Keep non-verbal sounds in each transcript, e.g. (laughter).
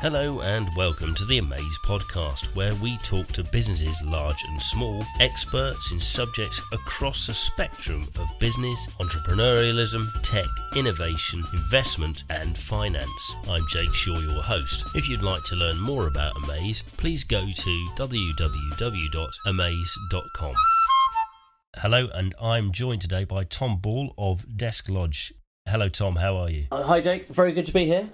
Hello and welcome to the Amaiz podcast, where we talk to businesses large and small, experts in subjects across the spectrum of business, entrepreneurialism, tech, innovation, investment, and finance. I'm Jake Shaw, your host. If you'd like to learn more about Amaiz, please go to www.amaiz.com. Hello, and I'm joined today by Tom Ball of Desk Lodge. Hello, Tom. How are you? Uh, hi, Jake. Very good to be here.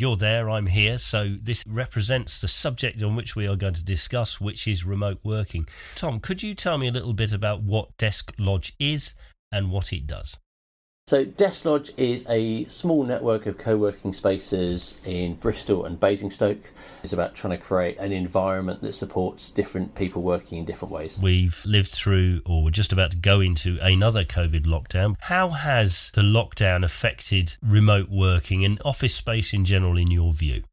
You're there, I'm here. So, this represents the subject on which we are going to discuss, which is remote working. Tom, could you tell me a little bit about what Desk Lodge is and what it does? So, Desk Lodge is a small network of co working spaces in Bristol and Basingstoke. It's about trying to create an environment that supports different people working in different ways. We've lived through, or we're just about to go into another COVID lockdown. How has the lockdown affected remote working and office space in general, in your view?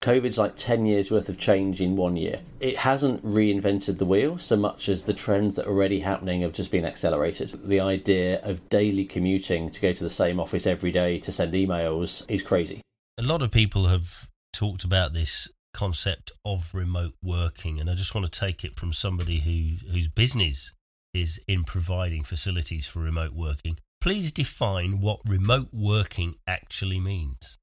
COVID's like 10 years worth of change in one year. It hasn't reinvented the wheel so much as the trends that are already happening have just been accelerated. The idea of daily commuting to go to the same office every day to send emails is crazy. A lot of people have talked about this concept of remote working, and I just want to take it from somebody who, whose business is in providing facilities for remote working. Please define what remote working actually means.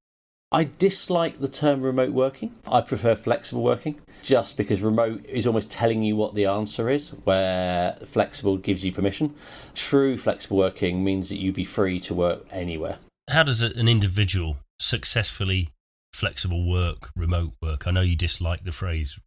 I dislike the term remote working. I prefer flexible working just because remote is almost telling you what the answer is, where flexible gives you permission. True flexible working means that you be free to work anywhere. How does an individual successfully flexible work, remote work? I know you dislike the phrase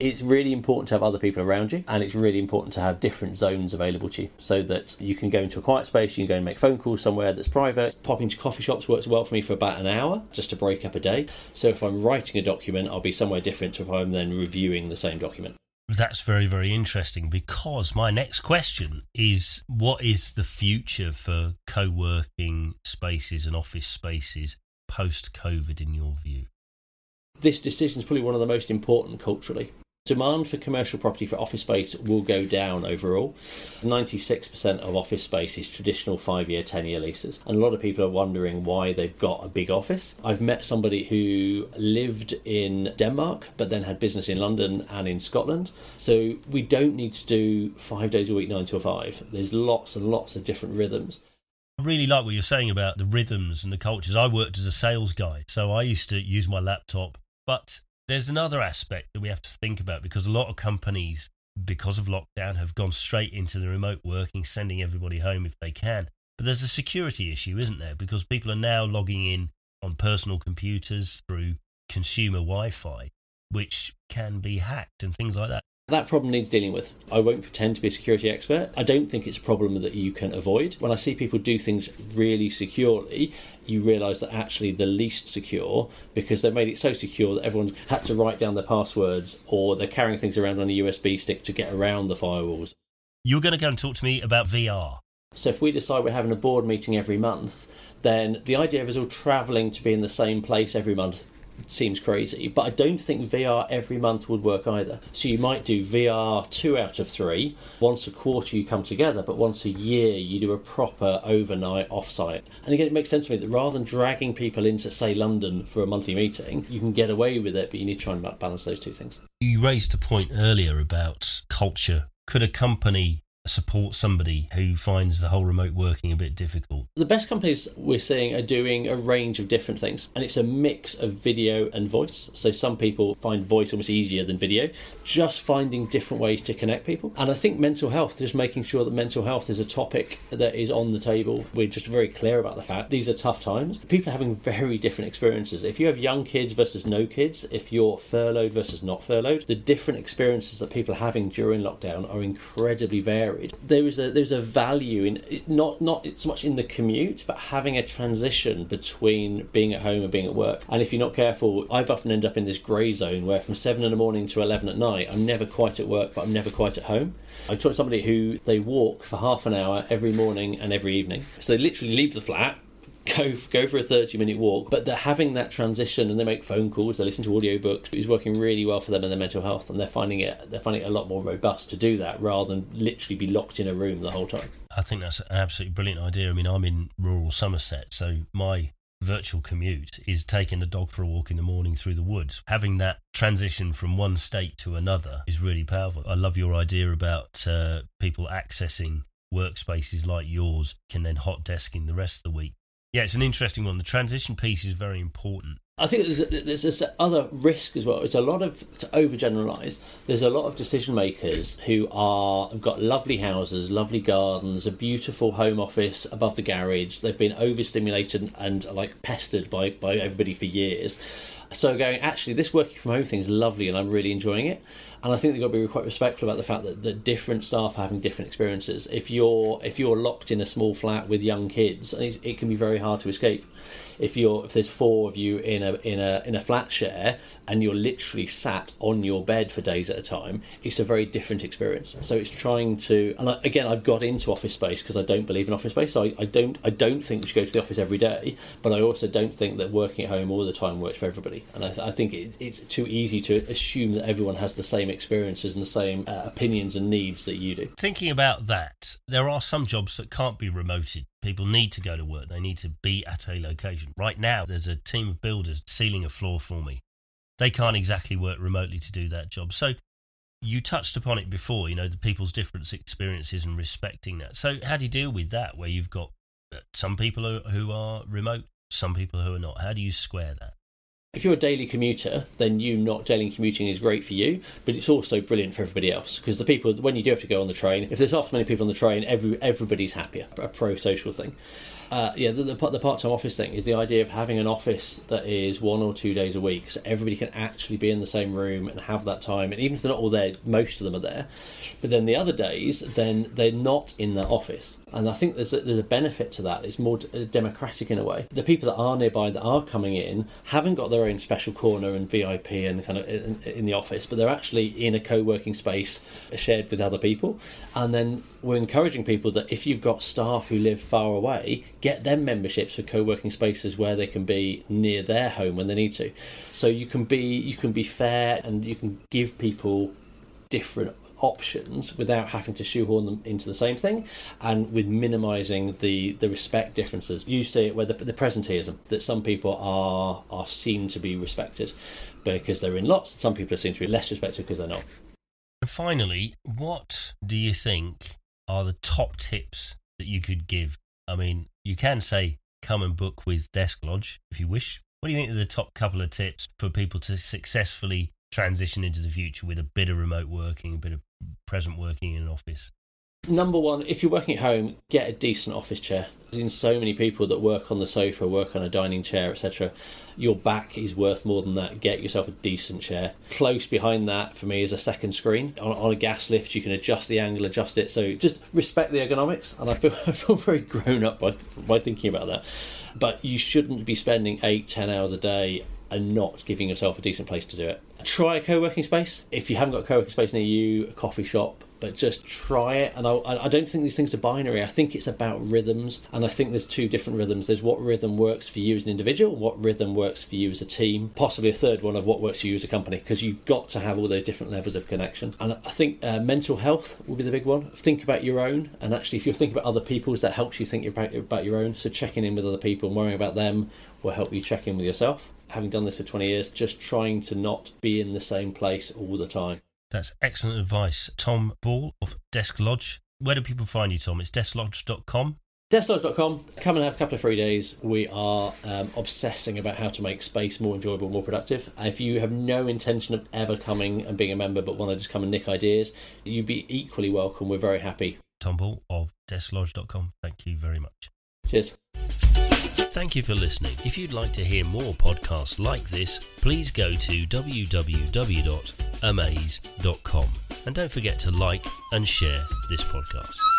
it's really important to have other people around you and it's really important to have different zones available to you so that you can go into a quiet space you can go and make phone calls somewhere that's private. Popping to coffee shops works well for me for about an hour just to break up a day. So if i'm writing a document i'll be somewhere different to if i'm then reviewing the same document. That's very, very interesting because my next question is what is the future for co working spaces and office spaces post COVID in your view? This decision is probably one of the most important culturally Demand for commercial property for office space will go down overall. 96% of office space is traditional five year, 10 year leases. And a lot of people are wondering why they've got a big office. I've met somebody who lived in Denmark but then had business in London and in Scotland. So we don't need to do five days a week, nine to five. There's lots and lots of different rhythms. I really like what you're saying about the rhythms and the cultures. I worked as a sales guy, so I used to use my laptop, but there's another aspect that we have to think about because a lot of companies, because of lockdown, have gone straight into the remote working, sending everybody home if they can. But there's a security issue, isn't there? Because people are now logging in on personal computers through consumer Wi Fi, which can be hacked and things like that. That problem needs dealing with. I won't pretend to be a security expert. I don't think it's a problem that you can avoid. When I see people do things really securely, you realise that actually the least secure, because they've made it so secure that everyone's had to write down their passwords or they're carrying things around on a USB stick to get around the firewalls. You're going to go and talk to me about VR. So if we decide we're having a board meeting every month, then the idea of us all travelling to be in the same place every month seems crazy, but I don't think VR every month would work either. So you might do VR two out of three. Once a quarter you come together, but once a year you do a proper overnight offsite. And again, it makes sense to me that rather than dragging people into, say, London for a monthly meeting, you can get away with it, but you need to try and balance those two things. You raised a point earlier about culture. Could a company support somebody who finds the whole remote working a bit difficult? The best companies we're seeing are doing a range of different things, and it's a mix of video and voice. So some people find voice almost easier than video, just finding different ways to connect people. And I think mental health, just making sure that mental health is a topic that is on the table. We're just very clear about the fact these are tough times. People are having very different experiences. If you have young kids versus no kids, if you're furloughed versus not furloughed, the different experiences that people are having during lockdown are incredibly varied varied. There is a there's a value in not not so much in the commute, but having a transition between being at home and being at work. And if you're not careful, I've often end up in this grey zone where from seven in the morning to eleven at night, I'm never quite at work, but I'm never quite at home. I've talked to somebody who they walk for half an hour every morning and every evening. So they literally leave the flat, go go for a 30 minute walk but they're having that transition and they make phone calls they listen to audiobooks it's working really well for them and their mental health and they're finding it they're finding it a lot more robust to do that rather than literally be locked in a room the whole time i think that's an absolutely brilliant idea i mean i'm in rural somerset so my virtual commute is taking the dog for a walk in the morning through the woods. Having that transition from one state to another is really powerful. I love your idea about uh, people accessing workspaces like yours, can then hot desk in the rest of the week. Yeah, it's an interesting one. The transition piece is very important. I think there's, there's this other risk as well. It's a lot of to overgeneralize. There's a lot of decision makers who are have got lovely houses, lovely gardens, a beautiful home office above the garage. They've been overstimulated and like pestered by by everybody for years. So going actually, this working from home thing is lovely, and I'm really enjoying it. And I think they've got to be quite respectful about the fact that, that different staff are having different experiences. If you're if you're locked in a small flat with young kids, it can be very hard to escape. If you're if there's four of you in a in a in a flat share and you're literally sat on your bed for days at a time, it's a very different experience. So it's trying to and I, again, I've got into office space because I don't believe in office space. So I, I don't I don't think we should go to the office every day, but I also don't think that working at home all the time works for everybody. And I, I think it, it's too easy to assume that everyone has the same experiences and the same uh, opinions and needs that you do. Thinking about that, there are some jobs that can't be remoted. People need to go to work, they need to be at a location. Right now, there's a team of builders sealing a floor for me. They can't exactly work remotely to do that job. So, you touched upon it before, you know, the people's different experiences and respecting that. So, how do you deal with that where you've got uh, some people who are remote, some people who are not? How do you square that? If you're a daily commuter, then you not daily commuting is great for you, but it's also brilliant for everybody else because the people when you do have to go on the train, if there's half as many people on the train, every everybody's happier. A pro social thing. Uh, yeah, the, the, the part time office thing is the idea of having an office that is one or two days a week, so everybody can actually be in the same room and have that time. And even if they're not all there, most of them are there. But then the other days, then they're not in that office. And I think there's a, there's a benefit to that. It's more democratic in a way. The people that are nearby that are coming in haven't got their own special corner and VIP and kind of in, in the office, but they're actually in a co working space shared with other people. And then we're encouraging people that if you've got staff who live far away, get them memberships for co-working spaces where they can be near their home when they need to. So you can be you can be fair and you can give people different options without having to shoehorn them into the same thing and with minimizing the the respect differences you see it where the, the presenteeism that some people are are seen to be respected because they're in lots some people seen to be less respected because they're not and finally what do you think are the top tips that you could give I mean, you can say come and book with Desk Lodge if you wish. What do you think are the top couple of tips for people to successfully transition into the future with a bit of remote working, a bit of present working in an office? Number one, if you're working at home, get a decent office chair. I've seen so many people that work on the sofa, work on a dining chair, etc. Your back is worth more than that. Get yourself a decent chair. Close behind that, for me, is a second screen. On, on a gas lift, you can adjust the angle, adjust it. So just respect the ergonomics. And I feel, (laughs) I feel very grown up by, by thinking about that. But you shouldn't be spending eight, ten hours a day and not giving yourself a decent place to do it. Try a co working space. If you haven't got a co working space near you, a coffee shop, but just try it. And I, I don't think these things are binary. I think it's about rhythms, and I think there's two different rhythms. There's what rhythm works for you as an individual, what rhythm works for you as a team, possibly a third one of what works for you as a company, because you've got to have all those different levels of connection. And I think uh, mental health will be the big one. Think about your own, and actually, if you're thinking about other people's, that helps you think about about your own. So checking in with other people and worrying about them will help you check in with yourself. Having done this for 20 years, just trying to not be in the same place all the time. That's excellent advice. Tom Ball of Desk Lodge. Where do people find you, Tom? It's desklodge.com. Desklodge.com. Come and have a couple of free days. We are um, obsessing about how to make space more enjoyable, more productive. If you have no intention of ever coming and being a member but want to just come and nick ideas, you'd be equally welcome. We're very happy. Tom Ball of desklodge.com. Thank you very much. Cheers. Thank you for listening. If you'd like to hear more podcasts like this, please go to www.amaiz.com and don't forget to like and share this podcast.